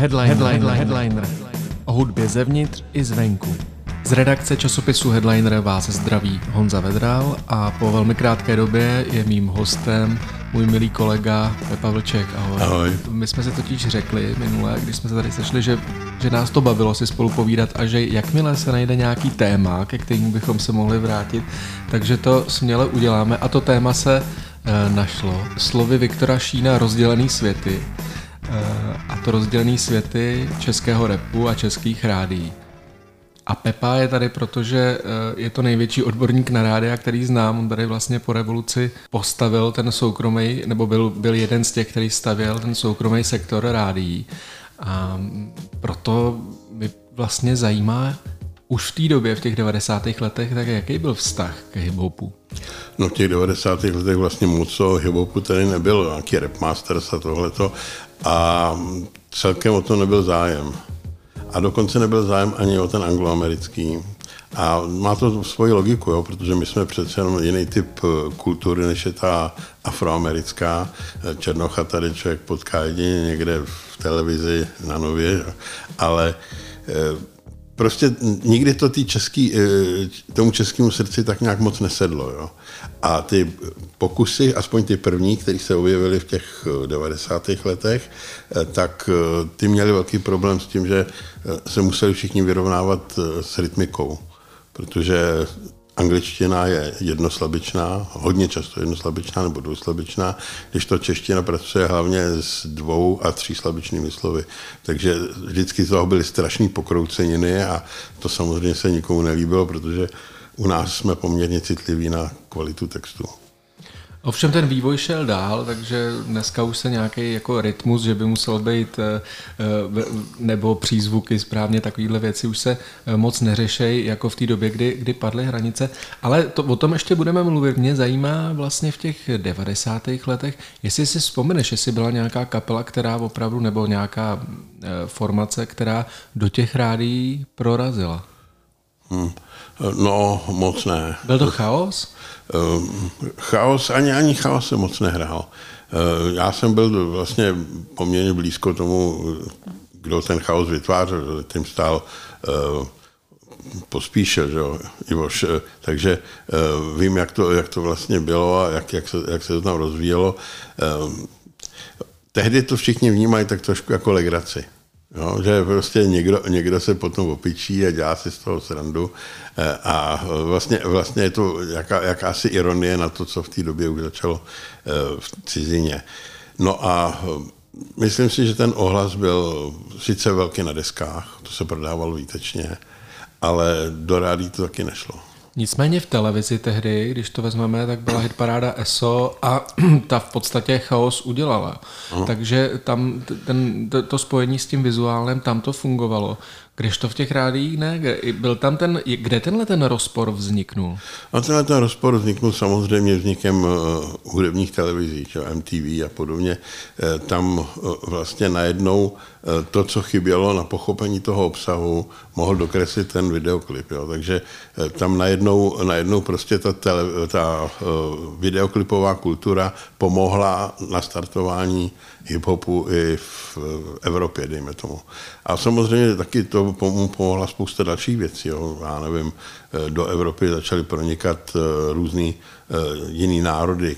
Headline, headline, headliner. O hudbě zevnitř i zvenku. Z redakce časopisu Headliner vás zdraví Honza Vedral a po velmi krátké době je mým hostem můj milý kolega Pepa Vlček. Ahoj. Ahoj. My jsme si totiž řekli minule, když jsme se tady sešli, že, že nás to bavilo si spolu povídat a že jakmile se najde nějaký téma, ke kterému bychom se mohli vrátit, takže to směle uděláme a to téma se e, našlo. Slovy Viktora Šína Rozdělený světy a to rozdělený světy českého repu a českých rádií. A Pepa je tady, protože je to největší odborník na rádia, který znám. On tady vlastně po revoluci postavil ten soukromý, nebo byl, byl jeden z těch, který stavěl ten soukromý sektor rádií. A proto mi vlastně zajímá, už v té době, v těch 90. letech, tak jaký byl vztah k hiphopu? No v těch 90. letech vlastně moc o hiphopu tady nebylo, nějaký rapmasters a tohleto. A celkem o to nebyl zájem. A dokonce nebyl zájem ani o ten angloamerický. A má to svoji logiku, jo, protože my jsme přece jenom jiný typ kultury, než je ta afroamerická. Černocha tady člověk potká jedině někde v televizi na nově, ale prostě nikdy to tý český, tomu českému srdci tak nějak moc nesedlo. Jo. A ty pokusy, aspoň ty první, které se objevily v těch 90. letech, tak ty měly velký problém s tím, že se museli všichni vyrovnávat s rytmikou, protože angličtina je jednoslabičná, hodně často jednoslabičná nebo dvouslabičná, když to čeština pracuje hlavně s dvou a tří slabičnými slovy. Takže vždycky z toho byly strašné pokrouceniny a to samozřejmě se nikomu nelíbilo, protože u nás jsme poměrně citliví na kvalitu textu. Ovšem ten vývoj šel dál, takže dneska už se nějaký jako rytmus, že by musel být nebo přízvuky správně, takovéhle věci už se moc neřešejí jako v té době, kdy, kdy padly hranice. Ale to, o tom ještě budeme mluvit. Mě zajímá vlastně v těch 90. letech, jestli si vzpomeneš, jestli byla nějaká kapela, která opravdu, nebo nějaká formace, která do těch rádií prorazila. Hmm. No, moc ne. Byl to chaos? Chaos, ani, ani chaos se moc nehrál. Já jsem byl vlastně poměrně blízko tomu, kdo ten chaos vytvářel, tím stál pospíšil, že jo, Ivoš, takže vím, jak to, jak to vlastně bylo a jak, jak, se, jak se to tam rozvíjelo. Tehdy to všichni vnímají tak trošku jako legraci. Jo, že prostě někdo, někdo se potom opičí a dělá si z toho srandu a vlastně, vlastně je to jaká, jakási ironie na to, co v té době už začalo v cizině. No a myslím si, že ten ohlas byl sice velký na deskách, to se prodávalo výtečně, ale do rádí to taky nešlo. Nicméně v televizi tehdy, když to vezmeme, tak byla hitparáda ESO a ta v podstatě chaos udělala. Ano. Takže tam ten, to, to spojení s tím vizuálem, tam to fungovalo. Když to v těch rádiích ne? Byl tam ten, kde tenhle ten rozpor vzniknul? A tenhle ten rozpor vzniknul samozřejmě vznikem uh, hudebních televizí, čo, MTV a podobně. E, tam uh, vlastně najednou to, co chybělo na pochopení toho obsahu, mohl dokreslit ten videoklip. Jo. Takže tam najednou, najednou prostě ta, tele, ta videoklipová kultura pomohla na startování hip-hopu i v Evropě, dejme tomu. A samozřejmě taky to mu pomohla spousta dalších věcí. Jo. Já nevím, do Evropy začaly pronikat různý jiný národy.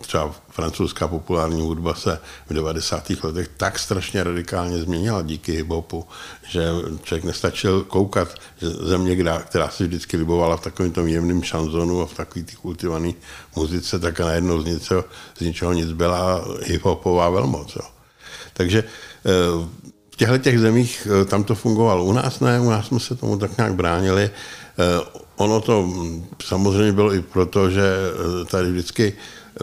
Třeba francouzská populární hudba se v 90. letech tak strašně radikálně změnila díky hip-hopu, že člověk nestačil koukat, země, která se vždycky libovala v takovém tom jemném šanzonu a v takový ty kultivované muzice, tak najednou z, něco, z ničeho nic byla hip-hopová velmoc. Jo. Takže v těchto těch zemích tam to fungovalo. U nás ne, u nás jsme se tomu tak nějak bránili. Ono to samozřejmě bylo i proto, že tady vždycky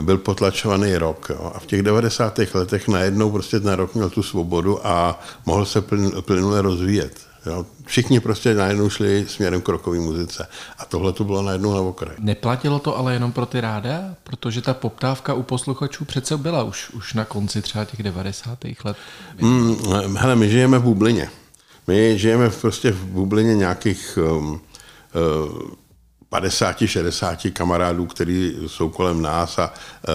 byl potlačovaný rok. Jo. A v těch 90. letech najednou prostě ten rok měl tu svobodu a mohl se plynule rozvíjet. Jo. Všichni prostě najednou šli směrem k rokové muzice. A tohle to bylo najednou na okraji. Neplatilo to ale jenom pro ty ráda? Protože ta poptávka u posluchačů přece byla už, už na konci třeba těch 90. let. Hmm, hele, my žijeme v bublině. My žijeme prostě v bublině nějakých um, 50-60 kamarádů, kteří jsou kolem nás a uh,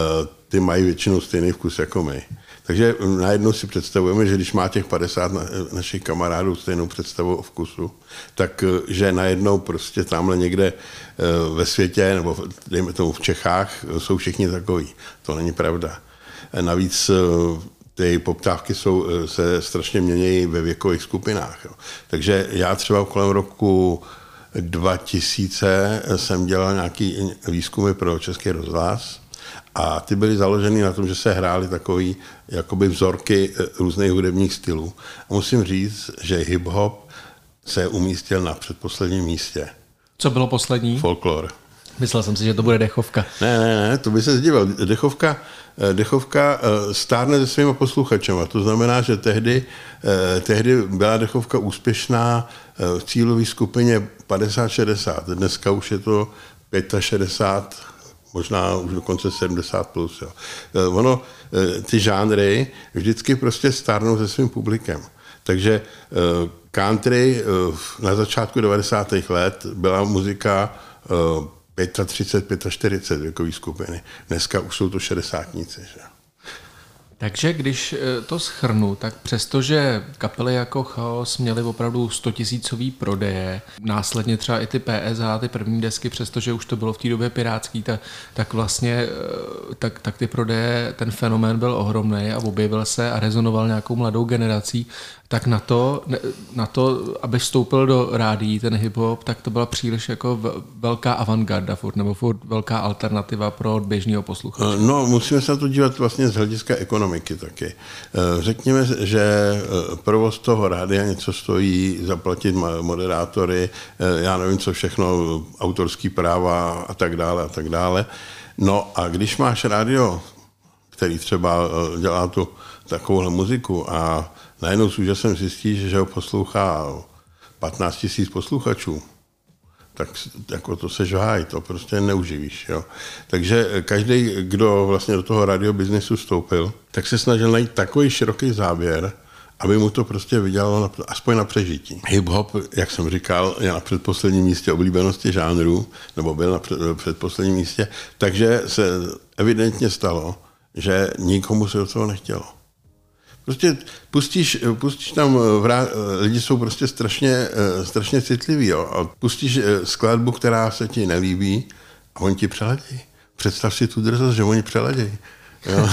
ty mají většinou stejný vkus jako my. Takže najednou si představujeme, že když má těch 50 našich kamarádů stejnou představu o vkusu, tak že najednou prostě tamhle někde ve světě, nebo dejme tomu v Čechách, jsou všichni takový. To není pravda. Navíc ty poptávky jsou, se strašně mění ve věkových skupinách. Jo. Takže já třeba kolem roku 2000 jsem dělal nějaký výzkumy pro Český rozhlas a ty byly založeny na tom, že se hrály takové jakoby vzorky eh, různých hudebních stylů. A musím říct, že hip-hop se umístil na předposledním místě. Co bylo poslední? Folklor. Myslel jsem si, že to bude dechovka. Ne, ne, ne, to by se zdíval. Dechovka, eh, dechovka eh, stárne se svýma posluchačema. To znamená, že tehdy, tehdy byla dechovka úspěšná v cílové skupině 50-60. Dneska už je to 65, možná už dokonce 70 plus. Jo. Eh, ono, eh, ty žánry vždycky prostě stárnou se svým publikem. Takže eh, country na začátku 90. let byla muzika 35, 45 věkový skupiny. Dneska už jsou to šedesátníci. Že? Takže když eh, to schrnu, tak přestože kapely jako Chaos měly opravdu 100 tisícový prodeje, následně třeba i ty PSH, ty první desky, přestože už to bylo v té době pirátský, tak, tak vlastně eh, tak, tak ty prodeje, ten fenomén byl ohromný a objevil se a rezonoval nějakou mladou generací tak na to, na to, aby vstoupil do rádí ten hip-hop, tak to byla příliš jako velká avantgarda furt, nebo furt velká alternativa pro běžného posluchače. Eh, no, musíme se na to dívat vlastně z hlediska ekonomiky taky. Eh, řekněme, že eh, provoz toho rádia něco stojí, zaplatit moderátory, já nevím, co všechno, autorský práva a tak dále a tak dále. No a když máš rádio, který třeba dělá tu takovouhle muziku a najednou s úžasem zjistí, že ho poslouchá 15 tisíc posluchačů, tak jako to se žháj, to prostě neuživíš. Jo. Takže každý, kdo vlastně do toho radiobiznesu vstoupil, tak se snažil najít takový široký záběr, aby mu to prostě vydělalo na, aspoň na přežití. Hip-hop, jak jsem říkal, je na předposledním místě oblíbenosti žánru, nebo byl na předposledním místě, takže se evidentně stalo, že nikomu se do toho nechtělo. Prostě pustíš, pustíš tam, eh, vrá, eh, lidi jsou prostě strašně, eh, strašně citliví, jo, a pustíš skladbu, která se ti nelíbí a oni ti přeladí. Představ si tu drzost, že oni přeladí. Jo.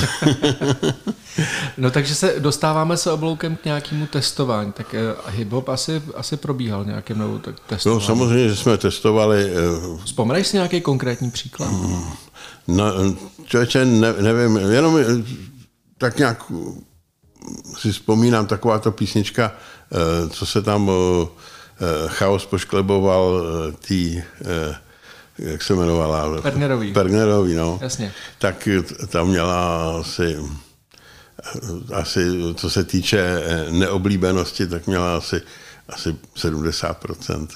no takže se dostáváme se obloukem k nějakému testování. Tak hip-hop asi, asi probíhal nějakým novou testování. No samozřejmě, že jsme testovali. Vzpomeneš si nějaký konkrétní příklad? No, člověče, ne, nevím, jenom tak nějak si vzpomínám taková ta písnička, eh, co se tam eh, eh, chaos poškleboval tý, jak se jmenovala? Pernerový. Pernerový, no. Jasně. Tak tam měla asi, asi, co se týče neoblíbenosti, tak měla asi, asi 70%.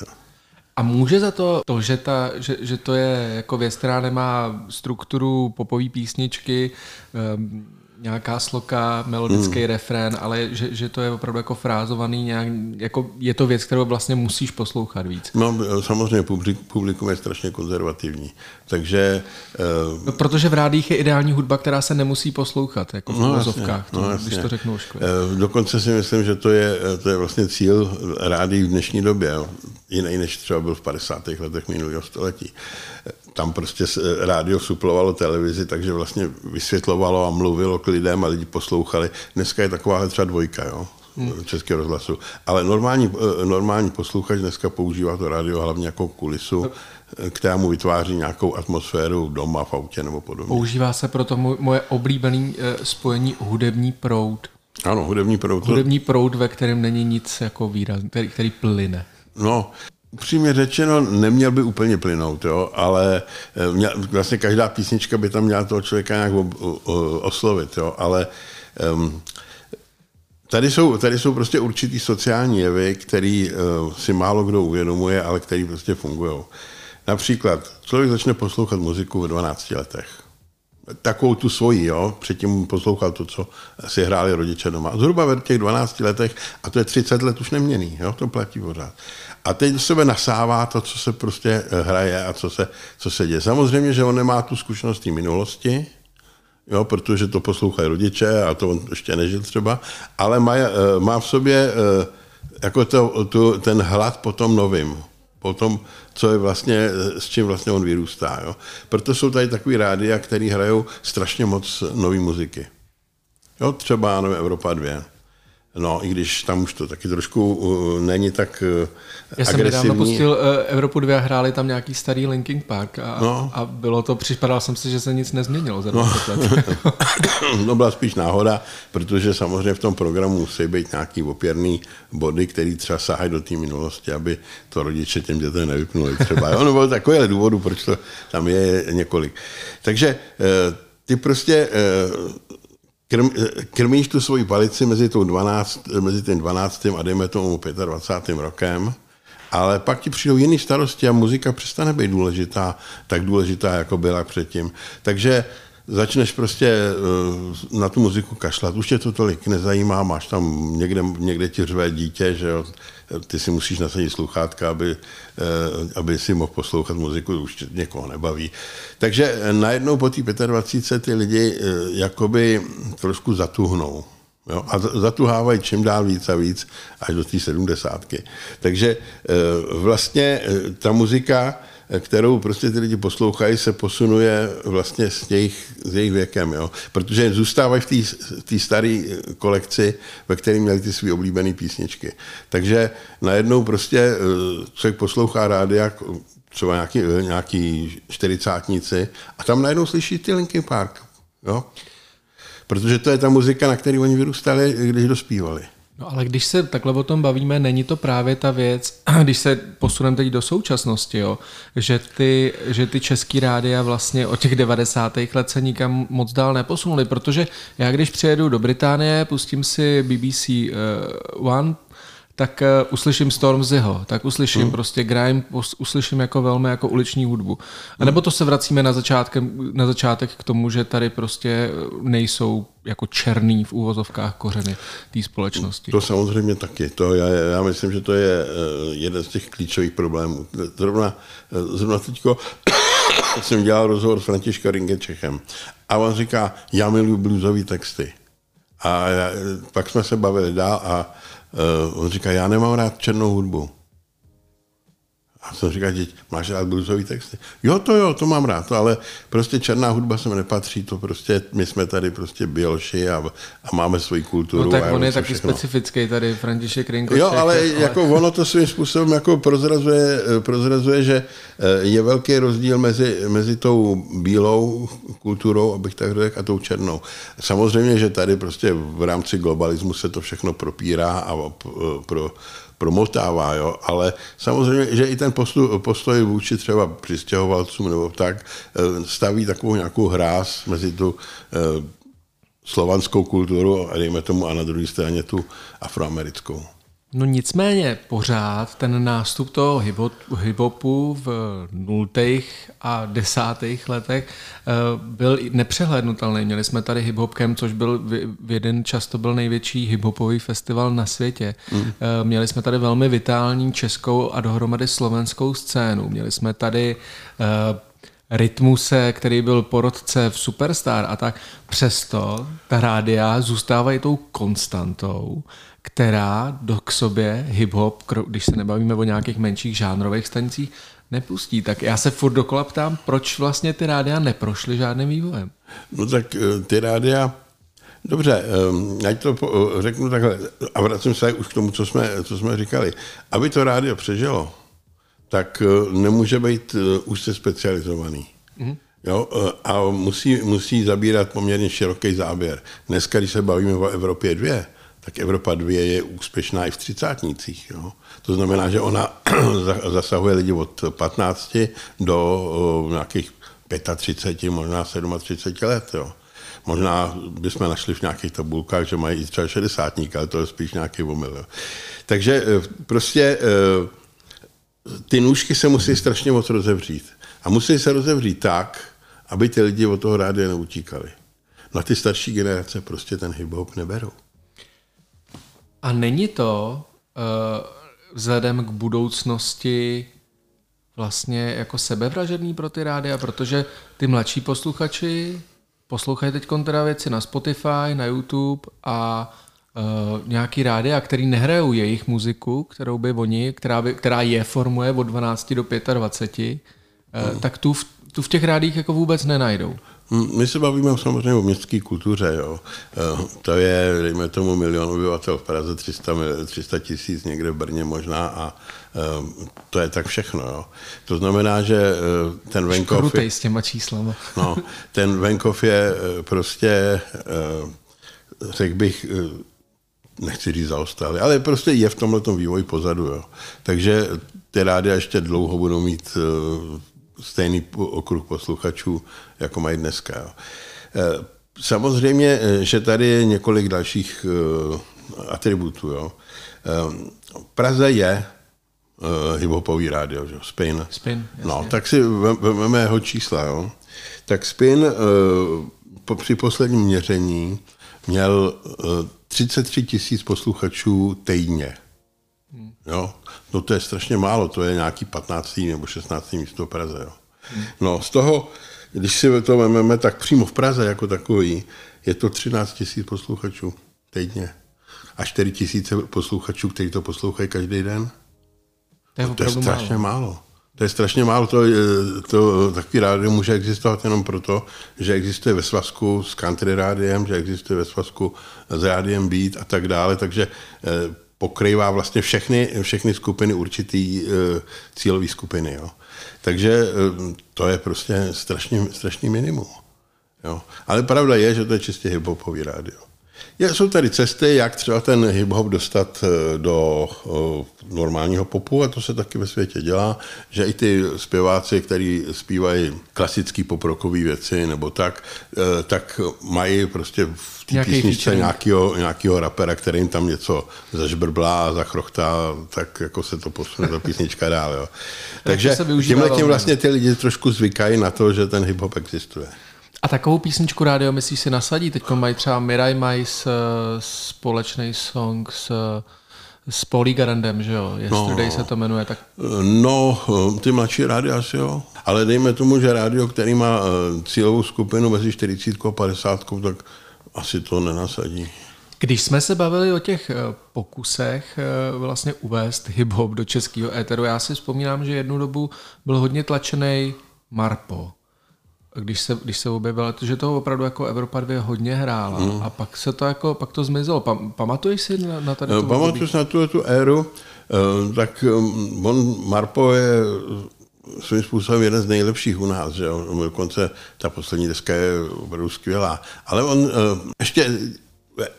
A může za to to, že, ta, že, že to je jako věc, která nemá strukturu popové písničky, um, nějaká sloka, melodický hmm. refrén, ale že, že to je opravdu jako frázovaný nějak, jako je to věc, kterou vlastně musíš poslouchat víc. No samozřejmě publikum je strašně konzervativní, takže... Uh, no, protože v rádích je ideální hudba, která se nemusí poslouchat, jako v no, vozovkách, no, to, když to řeknu. Uh, dokonce si myslím, že to je, to je vlastně cíl rádí v dnešní době, jiný než třeba byl v 50. letech minulého století tam prostě rádio suplovalo televizi, takže vlastně vysvětlovalo a mluvilo k lidem a lidi poslouchali. Dneska je taková třeba dvojka, jo, hmm. Českého rozhlasu. Ale normální, eh, normální posluchač dneska používá to rádio hlavně jako kulisu, no. která mu vytváří nějakou atmosféru doma, v autě nebo podobně. Používá se proto moje oblíbené eh, spojení hudební proud. Ano, hudební proud. Hudební proud, ve kterém není nic jako výraz, který, který plyne. No, Upřímně řečeno, neměl by úplně plynout, jo, ale eh, měl, vlastně každá písnička by tam měla toho člověka nějak oslovit, jo, ale um, tady, jsou, tady jsou prostě určitý sociální jevy, který uh, si málo kdo uvědomuje, ale který prostě fungují. Například člověk začne poslouchat muziku v 12 letech. Takovou tu svoji, jo. Předtím poslouchal to, co si hráli rodiče doma. Zhruba v těch 12 letech, a to je 30 let už neměný, jo, to platí pořád. A teď do sebe nasává to, co se prostě eh, hraje a co se, co se děje. Samozřejmě, že on nemá tu zkušenost té minulosti, jo, protože to poslouchají rodiče a to on ještě nežil třeba, ale má, eh, má v sobě eh, jako to, to, ten hlad po tom novým, po tom, co je vlastně, s čím vlastně on vyrůstá. Jo. Proto jsou tady takový rádia, který hrajou strašně moc nové muziky. Jo, třeba, nevím, Evropa 2. No, i když tam už to taky trošku uh, není tak uh, Já jsem nedávno pustil uh, Evropu 2 a hráli tam nějaký starý Linkin Park a, no. a bylo to, připadal jsem si, že se nic nezměnilo za 20 no. let. no byla spíš náhoda, protože samozřejmě v tom programu musí být nějaký opěrný body, který třeba sahají do té minulosti, aby to rodiče těm dětem nevypnuli třeba. Jo, no bylo takové důvodů, proč to tam je několik. Takže uh, ty prostě uh, krm, krmíš tu svoji palici mezi, tou 12, mezi tím 12. a dejme tomu 25. rokem, ale pak ti přijdou jiné starosti a muzika přestane být důležitá, tak důležitá, jako byla předtím. Takže začneš prostě eh, na tu muziku kašlat. Už tě to tolik nezajímá, máš tam někde, někde ti řve dítě, že jo, ty si musíš nasadit sluchátka, aby, eh, aby si mohl poslouchat muziku, už někoho nebaví. Takže najednou po té 25 ty lidi eh, jakoby trošku zatuhnou. Jo? A zatuhávají čím dál víc a víc až do té sedmdesátky. Takže vlastně ta muzika kterou prostě ty lidi poslouchají, se posunuje vlastně s jejich, s jejich věkem, jo? protože zůstávají v té staré kolekci, ve které měli ty své oblíbené písničky. Takže najednou prostě eh, člověk poslouchá rádia, třeba nějaký, eh, nějaký čtyřicátníci a tam najednou slyší ty Linkin Park. Jo? Protože to je ta muzika, na které oni vyrůstali, když dospívali. No ale když se takhle o tom bavíme, není to právě ta věc, když se posuneme teď do současnosti, jo, že, ty, že ty český rádia vlastně od těch 90. let se nikam moc dál neposunuli, protože já když přijedu do Británie, pustím si BBC uh, eh, One, tak uh, uslyším Stormzyho, tak uslyším hmm. prostě grime, uslyším jako velmi jako uliční hudbu. A nebo to se vracíme na, začátkem, na začátek k tomu, že tady prostě nejsou jako černý v úvozovkách kořeny té společnosti. To samozřejmě taky. To já, já myslím, že to je uh, jeden z těch klíčových problémů. Zrovna, zrovna teďko jsem dělal rozhovor s Františkem Ringečechem a on říká, já miluji bluesové texty. A já, pak jsme se bavili dál a on říká, já nemám rád černou hudbu. A jsem říkal, děť, máš rád bluesový texty? Jo, to jo, to mám rád, ale prostě černá hudba se mi nepatří, to prostě, my jsme tady prostě bělši a, a máme svoji kulturu. No tak on je taky všechno. specifický tady, František Rinko. Jo, ale, ale jako ono to svým způsobem jako prozrazuje, prozrazuje, že eh, je velký rozdíl mezi, mezi tou bílou kulturou, abych tak řekl, a tou černou. Samozřejmě, že tady prostě v rámci globalismu se to všechno propírá a pro, promotává, jo, ale samozřejmě, že i ten postoj, postoj vůči třeba přistěhovalcům nebo tak eh, staví takovou nějakou hráz mezi tu eh, slovanskou kulturu dejme tomu a na druhé straně tu afroamerickou. No nicméně pořád ten nástup toho hip-hopu v nultých a desátých letech eh, byl nepřehlednutelný. Měli jsme tady hip-hopkem, což byl v jeden čas to byl největší hip-hopový festival na světě. Mm. Měli jsme tady velmi vitální českou a dohromady slovenskou scénu. Měli jsme tady eh, Rytmuse, který byl porodce v Superstar a tak. Přesto ta rádia zůstávají tou konstantou která do k sobě hip-hop, když se nebavíme o nějakých menších žánrových stanicích, nepustí. Tak já se furt dokola ptám, proč vlastně ty rádia neprošly žádným vývojem? No tak eh, ty rádia, dobře, eh, ať to řeknu takhle, a vracím se už k tomu, co jsme, co jsme říkali. Aby to rádio přežilo, tak nemůže být už se specializovaný. Mm-hmm. Jo, a musí, musí zabírat poměrně široký záběr. Dneska, když se bavíme o Evropě 2, tak Evropa 2 je úspěšná i v třicátnicích. Jo. To znamená, že ona zasahuje lidi od 15 do nějakých 35, možná 37 let. Jo. Možná bychom našli v nějakých tabulkách, že mají i třeba 60, ale to je spíš nějaký omyl. Jo. Takže prostě ty nůžky se musí strašně moc rozevřít. A musí se rozevřít tak, aby ty lidi od toho rádia neutíkali. Na ty starší generace prostě ten hip-hop neberou. A není to uh, vzhledem k budoucnosti vlastně jako sebevražedný pro ty rádia, protože ty mladší posluchači poslouchají teď teda věci na Spotify, na YouTube a uh, nějaký rádia, který nehrajou jejich muziku, kterou by oni, která, by, která je formuje od 12 do 25, uh, mm. tak tu v, tu v těch rádích jako vůbec nenajdou. Hm, my se bavíme samozřejmě o městské kultuře. Jo. Eh, to je, dejme tomu, milion obyvatel v Praze, 300, 300 tisíc někde v Brně možná a eh, to je tak všechno. Jo. To znamená, že ten venkov... Škrutej je, s těma číslama. No, ten venkov je prostě, řekl bych, nechci říct zaostalý, ale prostě je v tomhle vývoji pozadu. Jo. Takže ty rádia ještě dlouho budou mít stejný okruh posluchačů, jako mají dneska. Jo. E, samozřejmě, e, že tady je několik dalších atributů. Jo. V Praze je hiphopový rádio, že? Spin. Spin, jasně. No, tak si vezmeme jeho čísla. Jo. Tak Spin při posledním měření měl 33 tisíc posluchačů týdně. Hmm. Jo? No to je strašně málo, to je nějaký 15. nebo 16. místo v Praze. Jo? Hmm. No z toho, když si to vezmeme, tak přímo v Praze jako takový, je to 13 tisíc posluchačů týdně. A 4 tisíce posluchačů, kteří to poslouchají každý den. To je, no, to je strašně málo. málo. To je strašně málo, to, to takový rádio může existovat jenom proto, že existuje ve svazku s country rádiem, že existuje ve svazku s rádiem Beat a tak dále, takže eh, pokrývá vlastně všechny, všechny skupiny určitý e, cílové skupiny. Jo. Takže e, to je prostě strašný, strašný minimum. Jo. Ale pravda je, že to je čistě hiphopový rádio. Je, jsou tady cesty, jak třeba ten hip-hop dostat eh, do o, normálního popu a to se taky ve světě dělá, že i ty zpěváci, kteří zpívají klasický poprokové věci nebo tak, e, tak mají prostě v té písničce nějakého, nějakého rapera, který jim tam něco zažbrblá a zachrochtá, tak jako se to posune ta písnička dál. Jo. Takže tímhle tím vlastně ty lidi trošku zvykají na to, že ten hip-hop existuje. A takovou písničku rádio myslíš si nasadí? Teď mají třeba Mirai mají s, společný song s, s Polygarandem, že jo? Yesterday no, se to jmenuje. Tak... No, ty mladší rádio asi jo. Ale dejme tomu, že rádio, který má eh, cílovou skupinu mezi 40 a 50, tak asi to nenasadí. Když jsme se bavili o těch eh, pokusech eh, vlastně uvést hip-hop do českého éteru, já si vzpomínám, že jednu dobu byl hodně tlačený Marpo když se, když se objevilo, že to opravdu jako Evropa 2 hodně hrála mm. a pak se to jako, pak to zmizelo. Pam, pamatuješ si na, na tady to Pamatuju si na tu, tu éru, eh, tak eh, on, Marpo je svým způsobem jeden z nejlepších u nás, že jo? dokonce ta poslední deska je opravdu skvělá. Ale on eh, ještě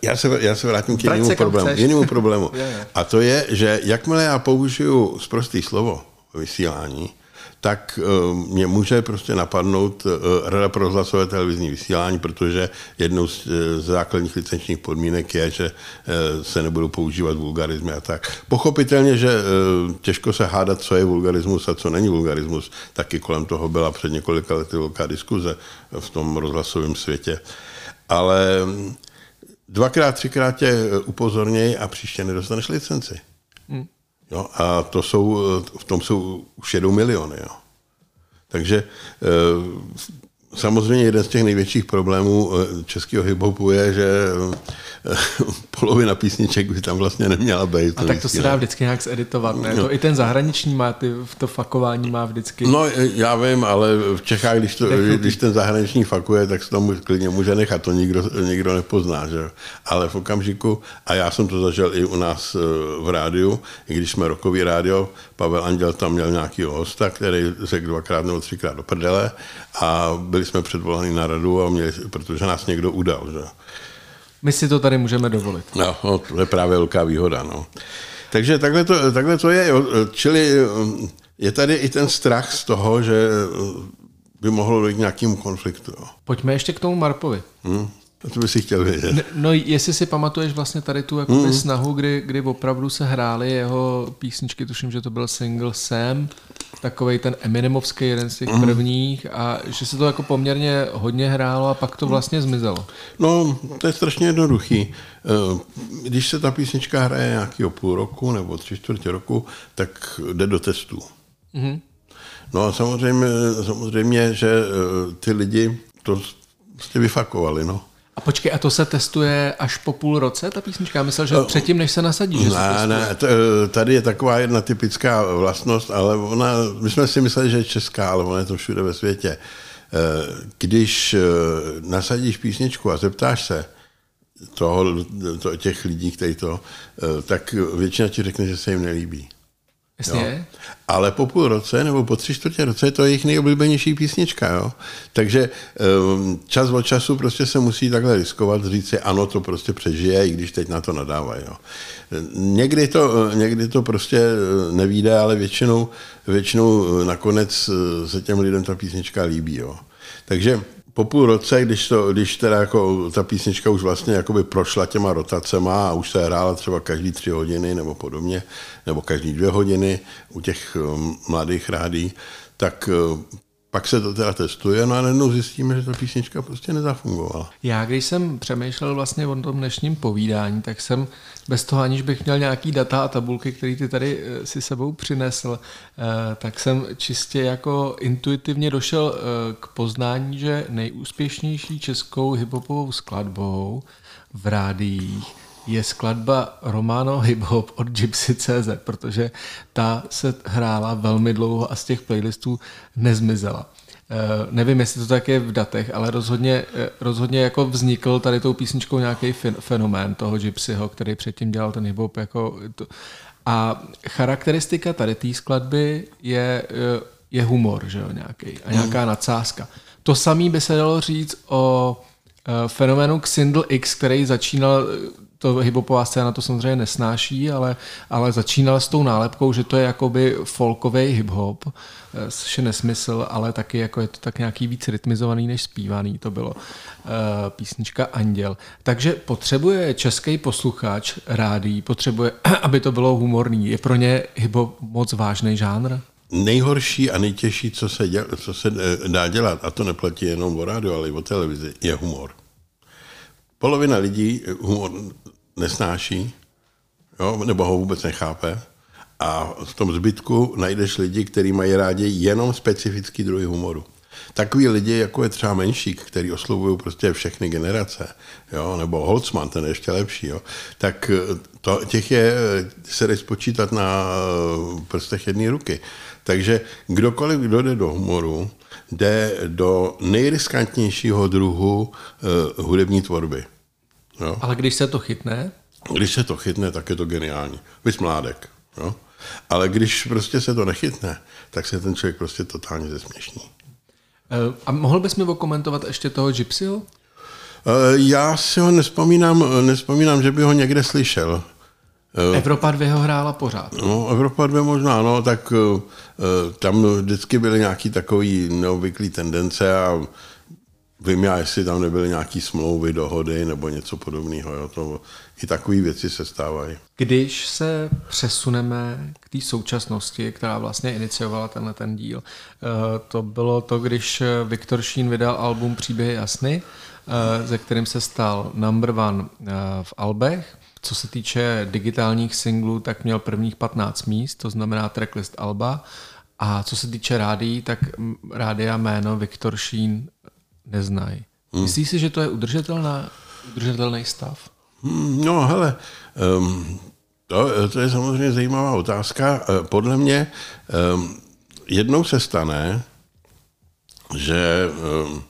já se, já se vrátím k jinému problému. Jinému problému. A to je, že jakmile já použiju zprostý slovo vysílání, tak eh, mě může prostě napadnout eh, Rada pro rozhlasové televizní vysílání, protože jednou z eh, základních licenčních podmínek je, že se nebudou používat vulgarizmy a tak. Pochopitelně, že těžko se hádat, co je vulgarismus a co není vulgarismus. Taky kolem toho byla před několika lety velká diskuze v tom rozhlasovém světě. Ale dvakrát, třikrát tě upozorněj a příště nedostaneš licenci. Hmm. Jo, a to jsou, v tom jsou už jedou miliony. Jo. Takže eh, samozřejmě jeden z těch největších problémů eh, českého hiphopu je, že eh, polovina písniček by tam vlastně neměla být. A tak to se dá vždycky nějak zeditovat, ne? No. To i ten zahraniční má, ty, to fakování má vždycky. No já vím, ale v Čechách, když, to, když ten zahraniční fakuje, tak se to klidně může nechat, to nikdo, nikdo nepozná, že? Ale v okamžiku, a já jsem to zažil i u nás v rádiu, i když jsme rokový rádio, Pavel Anděl tam měl nějaký hosta, který řekl dvakrát nebo třikrát do prdele a byli jsme předvoláni na radu, a měli, protože nás někdo udal. Že? My si to tady můžeme dovolit. No, no to je právě velká výhoda. No. Takže takhle to, takhle to je. Čili je tady i ten strach z toho, že by mohlo dojít k nějakému konfliktu. Jo. Pojďme ještě k tomu Marpovi. Hmm. To by si chtěl vědět. No, jestli si pamatuješ vlastně tady tu jakoby, mm. snahu, kdy, kdy opravdu se hrály jeho písničky, tuším, že to byl single Sam, takový ten Eminemovský, jeden z těch mm. prvních, a že se to jako poměrně hodně hrálo a pak to vlastně zmizelo. No, to je strašně jednoduchý. Eh, když se ta písnička hraje nějakého půl roku nebo tři čtvrtě roku, tak jde do testů. Mm. No a samozřejmě, samozřejmě že eh, ty lidi to prostě vyfakovali, no. A počkej, a to se testuje až po půl roce, ta písnička? Já myslel, že předtím, než se nasadí, že ne, se ne, tady je taková jedna typická vlastnost, ale ona, my jsme si mysleli, že je česká, ale ona je to všude ve světě. Eh, když eh, nasadíš písničku a zeptáš se toho, to, těch lidí, kteří to, eh, tak většina ti řekne, že se jim nelíbí. Jasně. Ale po půl roce nebo po tři čtvrtě roce je to jejich nejoblíbenější písnička. Jo? Takže um, čas od času prostě se musí takhle riskovat, říct si ano, to prostě přežije, i když teď na to nadávají. Jo? Někdy, to, někdy to prostě nevíde, ale většinou, většinou nakonec se těm lidem ta písnička líbí. Jo? Takže po půl roce, když, to, když teda jako ta písnička už vlastně jakoby prošla těma rotacema a už se hrála třeba každý tři hodiny nebo podobně, nebo každý dvě hodiny u těch um, mladých rádí, tak uh, pak se to teda testuje, no a najednou zjistíme, že ta písnička prostě nezafungovala. Já když jsem přemýšlel vlastně o tom dnešním povídání, tak jsem bez toho, aniž bych měl nějaký data a tabulky, které ty tady eh, si sebou přinesl, eh, tak jsem čistě jako intuitivně došel eh, k poznání, že nejúspěšnější českou hiphopovou skladbou v rádiích je skladba Romano Hip Hop od Gypsy.cz, protože ta se hrála velmi dlouho a z těch playlistů nezmizela. Uh, nevím, jestli to tak je v datech, ale rozhodně, eh, rozhodně jako vznikl tady tou písničkou nějaký fenomén toho Gypsyho, který předtím dělal ten hip-hop. Jako to. A charakteristika tady té skladby je, eh, je humor, že jo, nějaký, a nějaká mm. nadsázka. To samé by se dalo říct o fenoménu Xindl X, který začínal to hiphopová scéna to samozřejmě nesnáší, ale, ale začínala s tou nálepkou, že to je jakoby folkový hiphop, což je nesmysl, ale taky jako je to tak nějaký víc rytmizovaný než zpívaný, to bylo uh, písnička Anděl. Takže potřebuje český posluchač rádí, potřebuje, aby to bylo humorný. Je pro ně hiphop moc vážný žánr? Nejhorší a nejtěžší, co se, děl, co se eh, dá dělat, a to neplatí jenom o rádiu, ale i o televizi, je humor. Polovina lidí humor nesnáší, jo, nebo ho vůbec nechápe. A v tom zbytku najdeš lidi, kteří mají rádi jenom specifický druhy humoru. Takový lidi, jako je třeba Menšík, který oslovují prostě všechny generace, jo, nebo Holzman, ten je ještě lepší, jo, tak to, těch je, se jde spočítat na prstech jedné ruky. Takže kdokoliv, kdo jde do humoru, jde do nejriskantnějšího druhu uh, hudební tvorby. Jo? Ale když se to chytne? Když se to chytne, tak je to geniální. Vys mládek. Jo? Ale když prostě se to nechytne, tak se ten člověk prostě totálně zesměšní. Eh, a mohl bys mi okomentovat ještě toho Gypsyho? Eh, já si ho nespomínám, nespomínám, že by ho někde slyšel. Evropa 2 ho hrála pořád. No, Evropa 2 možná, no, tak tam vždycky byly nějaký takový neobvyklý tendence a Vím já, jestli tam nebyly nějaký smlouvy, dohody nebo něco podobného. Jo? To, I takové věci se stávají. Když se přesuneme k té současnosti, která vlastně iniciovala tenhle ten díl, eh, to bylo to, když Viktor Šín vydal album Příběhy jasny, eh, ze kterým se stal number one eh, v Albech. Co se týče digitálních singlů, tak měl prvních 15 míst, to znamená tracklist Alba. A co se týče rádií, tak rádia jméno Viktor Šín neznají. Hmm. Myslíš si, že to je udržitelná, udržitelný stav? Hmm, no, hele, um, to, to je samozřejmě zajímavá otázka. Eh, podle mě um, jednou se stane, že um,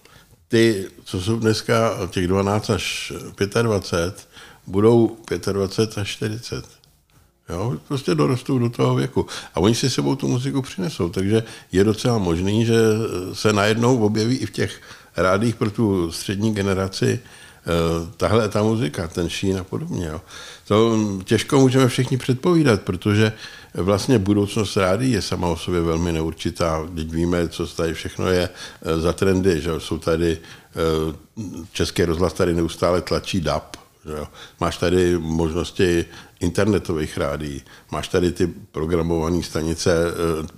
ty, co jsou dneska těch 12 až 25, budou 25 až 40. Jo, prostě dorostou do toho věku. A oni si sebou tu muziku přinesou, takže je docela možný, že se najednou objeví i v těch rádích pro tu střední generaci eh, tahle ta muzika, ten šín a podobně. Jo. To těžko můžeme všichni předpovídat, protože vlastně budoucnost rádí je sama o sobě velmi neurčitá. Teď víme, co tady všechno je eh, za trendy, že jsou tady, eh, Český rozhlas tady neustále tlačí DAP, že jo. Máš tady možnosti internetových rádií. Máš tady ty programované stanice,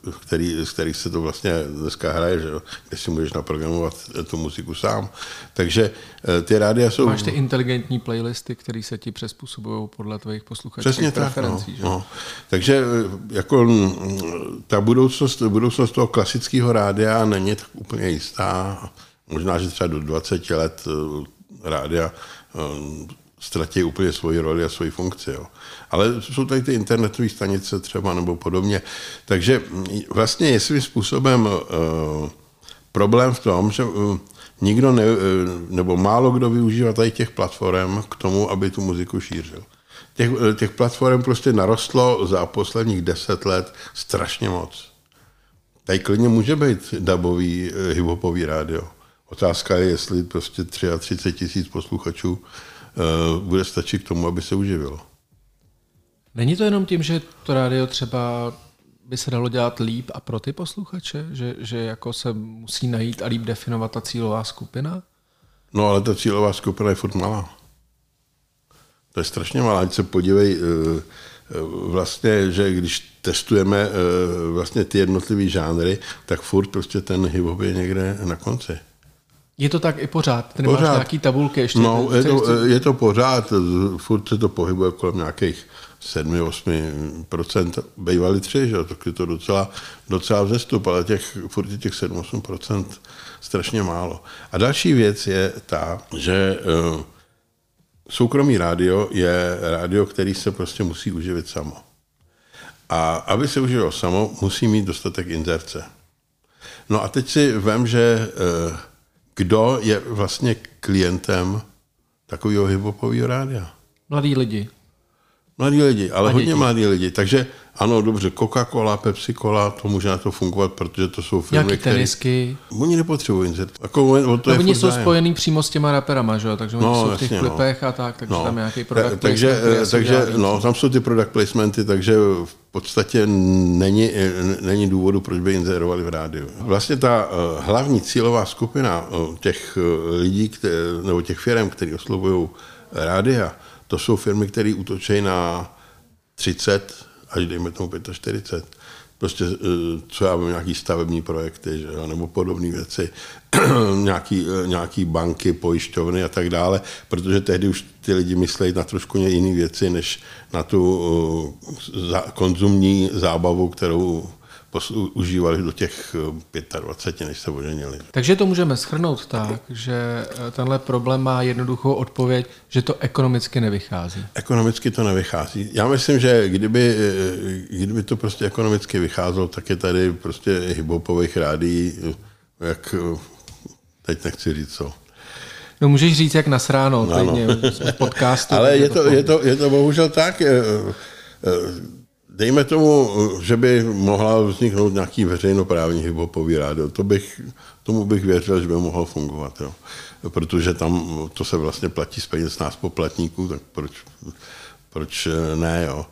eh, který, z kterých se to vlastně dneska hraje, že jo? kde si můžeš naprogramovat tu muziku sám. Takže eh, ty rádia jsou... Máš ty inteligentní playlisty, které se ti přizpůsobují podle tvých posluchačských Přesně. Tak, no, že? No. Takže eh, jako ta budoucnost, budoucnost toho klasického rádia není tak úplně jistá Možná, že třeba do 20 let rádia ztratí úplně svoji roli a svoji funkci. Jo. Ale jsou tady ty internetové stanice třeba nebo podobně. Takže vlastně je svým způsobem uh, problém v tom, že uh, nikdo ne, uh, nebo málo kdo využívá tady těch platform k tomu, aby tu muziku šířil. Těch, těch platform prostě narostlo za posledních deset let strašně moc. Tady klidně může být dubový hiphopový rádio. Otázka je, jestli prostě 33 tisíc posluchačů uh, bude stačit k tomu, aby se uživilo. Není to jenom tím, že to rádio třeba by se dalo dělat líp a pro ty posluchače? Že, že jako se musí najít a líp definovat ta cílová skupina? No ale ta cílová skupina je furt malá. To je strašně malá. Ať se podívej, eh, eh, vlastně, že když testujeme vlastně ty jednotlivé žánry, tak furt prostě ten hip je někde na konci. Je to tak i pořád? Ty pořád. nějaký tabulky ještě? No, je to, je to pořád, furt se to pohybuje kolem nějakých 7-8%, bývaly tři, že? tak je to docela, docela vzestup, ale těch, furt je těch 7-8% strašně málo. A další věc je ta, že uh, soukromý rádio je rádio, který se prostě musí uživit samo. A aby se uživilo samo, musí mít dostatek inzerce. No a teď si vem, že uh, kdo je vlastně klientem takového hiphopového rádia. Mladí lidi. Mladí lidi, ale a hodně mladí lidi. Takže ano, dobře, Coca-Cola, Pepsi-Cola, to může na to fungovat, protože to jsou firmy, Nějaký tenisky. Které... Oni nepotřebují incert. Jako, o to no, oni jsou zájem. spojený přímo s těma raperama, že? takže oni no, jsou v těch jasně, no. klipech no. a tak, takže no. tam je nějaký product takže, takže, no, tam jsou ty product placementy, takže v podstatě není, není důvodu, proč by inzerovali v rádiu. Vlastně ta uh, hlavní cílová skupina uh, těch uh, lidí, které, nebo těch firm, které oslovují rádia, to jsou firmy, které útočí na 30 až dejme tomu 45. Prostě eh, co já vím, nějaký stavební projekty, že, nebo podobné věci, nějaký, eh, nějaký banky, pojišťovny a tak dále, protože tehdy už ty lidi myslejí na trošku jiné věci, než na tu uh, konzumní zábavu, kterou užívali do těch 25, eh, než se oženili. Takže to můžeme schrnout tak, že eh, tenhle problém má jednoduchou odpověď, že to ekonomicky nevychází. Ekonomicky to nevychází. Já myslím, že kdyby, eh, kdyby to prostě ekonomicky vycházelo, tak je tady prostě hybopových rádí, jak teď nechci říct co. No můžeš říct, jak nasráno, no, podcastu. Ale je to, je, to, je to bohužel tak, Dejme tomu, že by mohla vzniknout nějaký veřejnoprávní hiphopový rádio. To bych, tomu bych věřil, že by mohlo fungovat. Jo. Protože tam to se vlastně platí z peněz nás poplatníků, tak proč, proč ne, jo.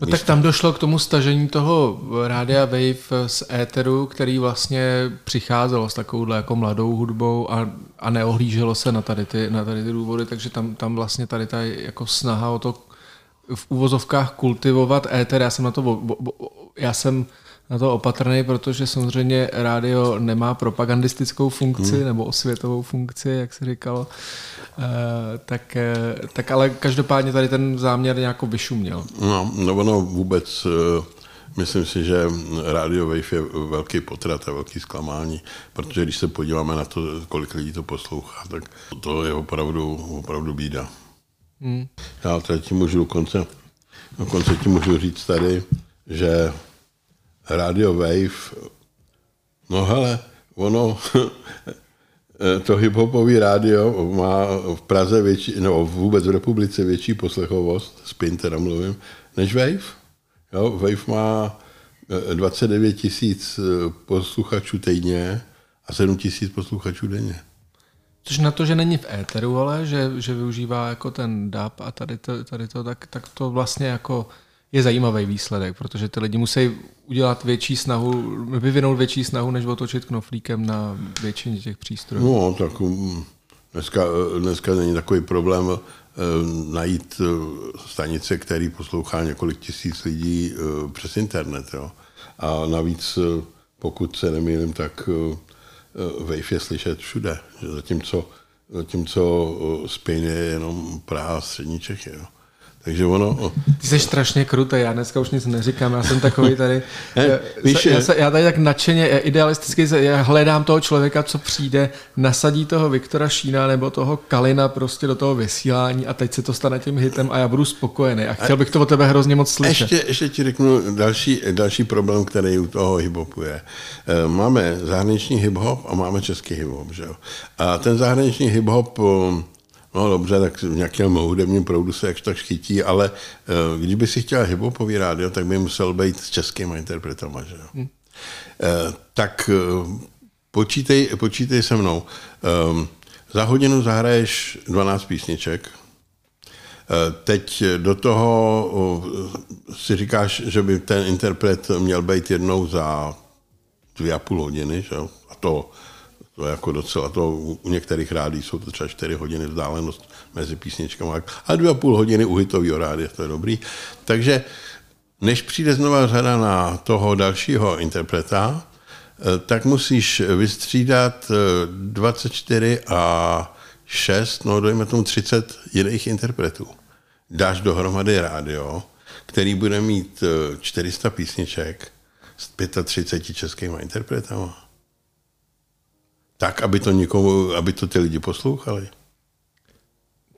No tak tam došlo k tomu stažení toho rádia Wave z éteru, který vlastně přicházelo s takovouhle jako mladou hudbou a, a neohlíželo se na tady, ty, na tady ty důvody, takže tam, tam vlastně tady ta jako snaha o to v úvozovkách kultivovat éter. Já jsem na to, já jsem na to opatrný, protože samozřejmě rádio nemá propagandistickou funkci hmm. nebo osvětovou funkci, jak se říkalo. E, tak, e, tak ale každopádně tady ten záměr nějak vyšuměl. No, no ono vůbec, e, myslím si, že Radio Wave je velký potrat a velký zklamání, protože když se podíváme na to, kolik lidí to poslouchá, tak to je opravdu, opravdu bída. Hmm. Já tady ti můžu dokonce, dokonce ti můžu říct tady, že Radio Wave, no hele, ono, to hiphopový rádio má v Praze větší, no vůbec v republice větší poslechovost, spin teda mluvím, než Wave. Jo, Wave má 29 eh, tisíc eh, posluchačů týdně a 7 tisíc posluchačů denně. Což na to, že není v éteru, ale že, že využívá jako ten DAP a tady to, tady to tak, tak to vlastně jako je zajímavý výsledek, protože ty lidi musí udělat větší snahu, vyvinout větší snahu, než otočit knoflíkem na většině těch přístrojů. No, tak um, dneska, dneska není takový problém eh, najít eh, stanice, který poslouchá několik tisíc lidí eh, přes internet. Jo. A navíc, pokud se nemýlím, tak Wave je slyšet všude, zatímco, zatímco eh, Spain je jenom Praha a střední Čechy. Jo. Takže ono... Ty jsi strašně krutý, já dneska už nic neříkám, já jsem takový tady... ne, víš, já, se, já tady tak nadšeně, idealisticky já hledám toho člověka, co přijde, nasadí toho Viktora Šína nebo toho Kalina prostě do toho vysílání a teď se to stane tím hitem a já budu spokojený a chtěl bych to od tebe hrozně moc slyšet. Ještě, ještě ti řeknu další, další problém, který u toho hiphopu je. Eh, máme zahraniční hiphop a máme český hiphop, že jo? A ten zahraniční hiphop No dobře, tak v nějakém hudebním proudu se jakž tak chytí, ale uh, když by si chtěl hiphopový rádio, tak by musel být s českými interpretama, že jo. Hmm. Uh, tak uh, počítej, počítej se mnou. Za hodinu zahraješ 12 písniček, Teď do toho si říkáš, že by ten interpret měl být jednou za dvě a půl hodiny, že? a to to je jako docela, to u některých rádí jsou to třeba 4 hodiny vzdálenost mezi písničkami, ale dvě a půl hodiny u hitového rádia, to je dobrý. Takže než přijde znova řada na toho dalšího interpreta, eh, tak musíš vystřídat 24 eh, a 6, no dojme tomu 30 jiných interpretů. Dáš dohromady rádio, který bude mít 400 eh, písniček s 35 českými interpretama tak, aby to nikomu, aby to ty lidi poslouchali?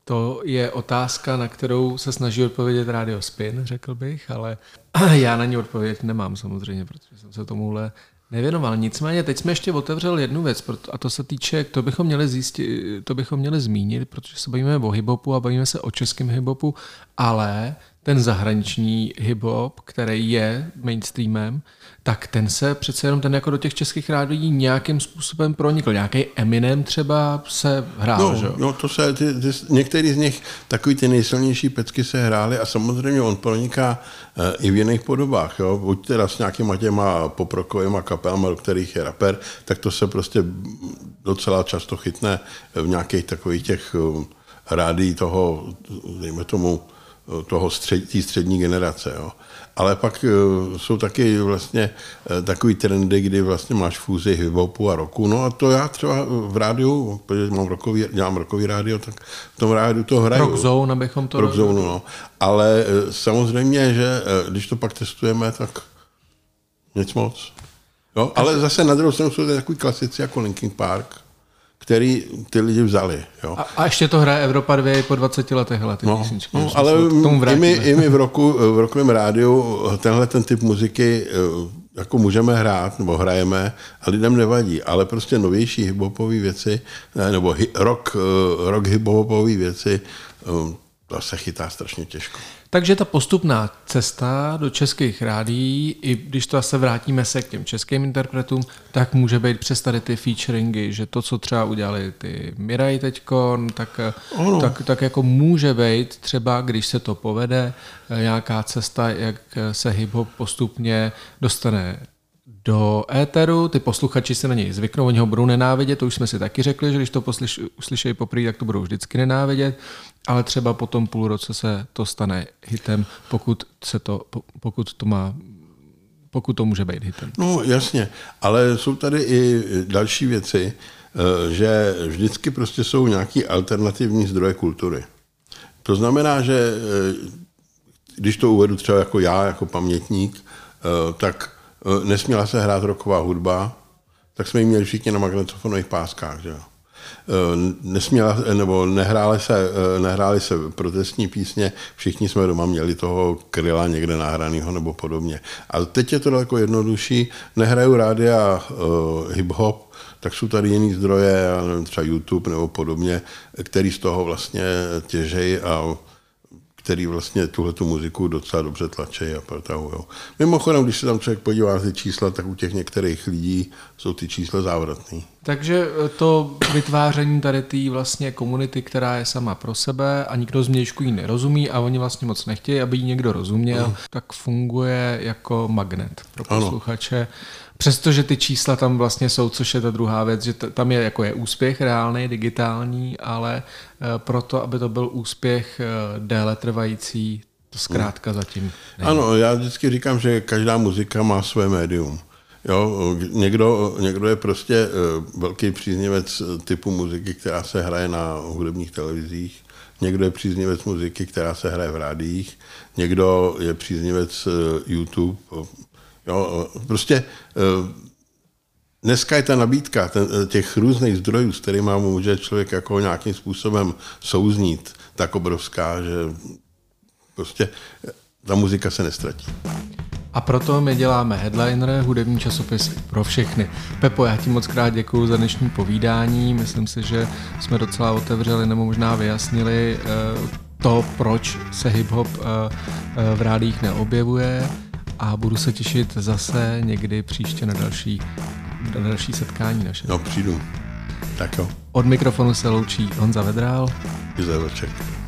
To je otázka, na kterou se snaží odpovědět Radio Spin, řekl bych, ale já na ní odpověď nemám samozřejmě, protože jsem se tomuhle nevěnoval. Nicméně teď jsme ještě otevřel jednu věc, a to se týče, to bychom měli zjistit, to bychom měli zmínit, protože se bavíme o hiphopu a bavíme se o českém hiphopu, ale ten zahraniční hip-hop, který je mainstreamem, tak ten se přece jenom ten jako do těch českých rádií nějakým způsobem pronikl. Nějaký Eminem třeba se hrál, no, že? No, to se, ty, ty, některý z nich, takový ty nejsilnější pecky se hrály a samozřejmě on proniká uh, i v jiných podobách. Jo? Buď teda s nějakýma těma poprokovýma kapelama, do kterých je rapper, tak to se prostě docela často chytne v nějakých takových těch uh, rádií toho, dejme tomu, toho střed, střední generace. Jo. Ale pak uh, jsou taky vlastně uh, takový trendy, kdy vlastně máš fúzi hip-hopu a roku. No a to já třeba v rádiu, protože mám rokový, dělám rokový rádio, tak v tom rádiu to hraju. Rock zone, abychom to... Rock zone, no. Ale samozřejmě, že když to pak testujeme, tak nic moc. Jo? Ale zase na druhou stranu jsou to takový klasici jako Linkin Park, který ty lidi vzali. Jo. A, a ještě to hraje Evropa 2 po 20 letech, hele, ty no, písničky. No, ale i my, i my v, roku, v rokovém rádiu tenhle ten typ muziky eh, jako můžeme hrát, nebo hrajeme a lidem nevadí, ale prostě novější hiphopové věci, nebo hi, rock, eh, rock hiphopové věci, eh, to se chytá strašně těžko. Takže ta postupná cesta do českých rádií, i když to se vrátíme se k těm českým interpretům, tak může být přes tady ty featuringy, že to, co třeba udělali ty Mirai teďkon, tak, tak, tak jako může být třeba, když se to povede, nějaká cesta, jak se hip-hop postupně dostane do éteru, ty posluchači se na něj zvyknou, oni ho budou nenávidět, to už jsme si taky řekli, že když to poslyš, uslyšejí poprvé, tak to budou vždycky nenávidět, ale třeba po tom půl roce se to stane hitem, pokud, se to, pokud to má pokud to může být hitem. No jasně, ale jsou tady i další věci, eh, že vždycky prostě jsou nějaký alternativní zdroje kultury. To znamená, že eh, když to uvedu třeba jako já, jako pamětník, eh, tak nesměla se hrát roková hudba, tak jsme ji měli všichni na magnetofonových páskách. Že nesměla, nebo nehrály se, eh, nehrály se protestní písně, všichni jsme doma měli toho kryla někde nahraného nebo podobně. Ale teď je to daleko jednodušší, nehraju rádia uh, hip-hop, tak jsou tady jiný zdroje, třeba YouTube nebo podobně, který z toho vlastně těžejí a který vlastně tuhle tu muziku docela dobře tlačí a protahují. Mimochodem, když se tam člověk podívá na ty čísla, tak u těch některých lidí jsou ty čísla závratný. Takže eh, to vytváření tady té vlastně komunity, která je sama pro sebe a nikdo z mějšku jí nerozumí a oni vlastně moc nechtějí, aby jí někdo rozuměl, uh. tak funguje jako magnet pro posluchače. Ano. Přestože ty čísla tam vlastně jsou, což je ta druhá věc, že tam je jako je úspěch reálný, digitální, ale eh, proto, aby to byl úspěch eh, déle trvající, to zkrátka zatím není. Ano, já vždycky říkám, že každá muzika má své médium. Jo, někdo, někdo je prostě eh, velký příznivec typu muziky, která se hraje na hudebních televizích, někdo je příznivec muziky, která se hraje v rádiích, někdo je příznivec eh, YouTube. Jo, prostě dneska je ta nabídka ten, těch různých zdrojů, s kterými může člověk jako nějakým způsobem souznít, tak obrovská, že prostě ta muzika se nestratí. A proto my děláme Headliner, hudební časopis pro všechny. Pepo, já ti moc krát děkuji za dnešní povídání. Myslím si, že jsme docela otevřeli nebo možná vyjasnili eh, to, proč se hip-hop eh, eh, v rádích neobjevuje a budu se těšit zase někdy příště na další, na další setkání naše. No, přijdu. Tak jo. Od mikrofonu se loučí Honza Vedrál. Izajovček.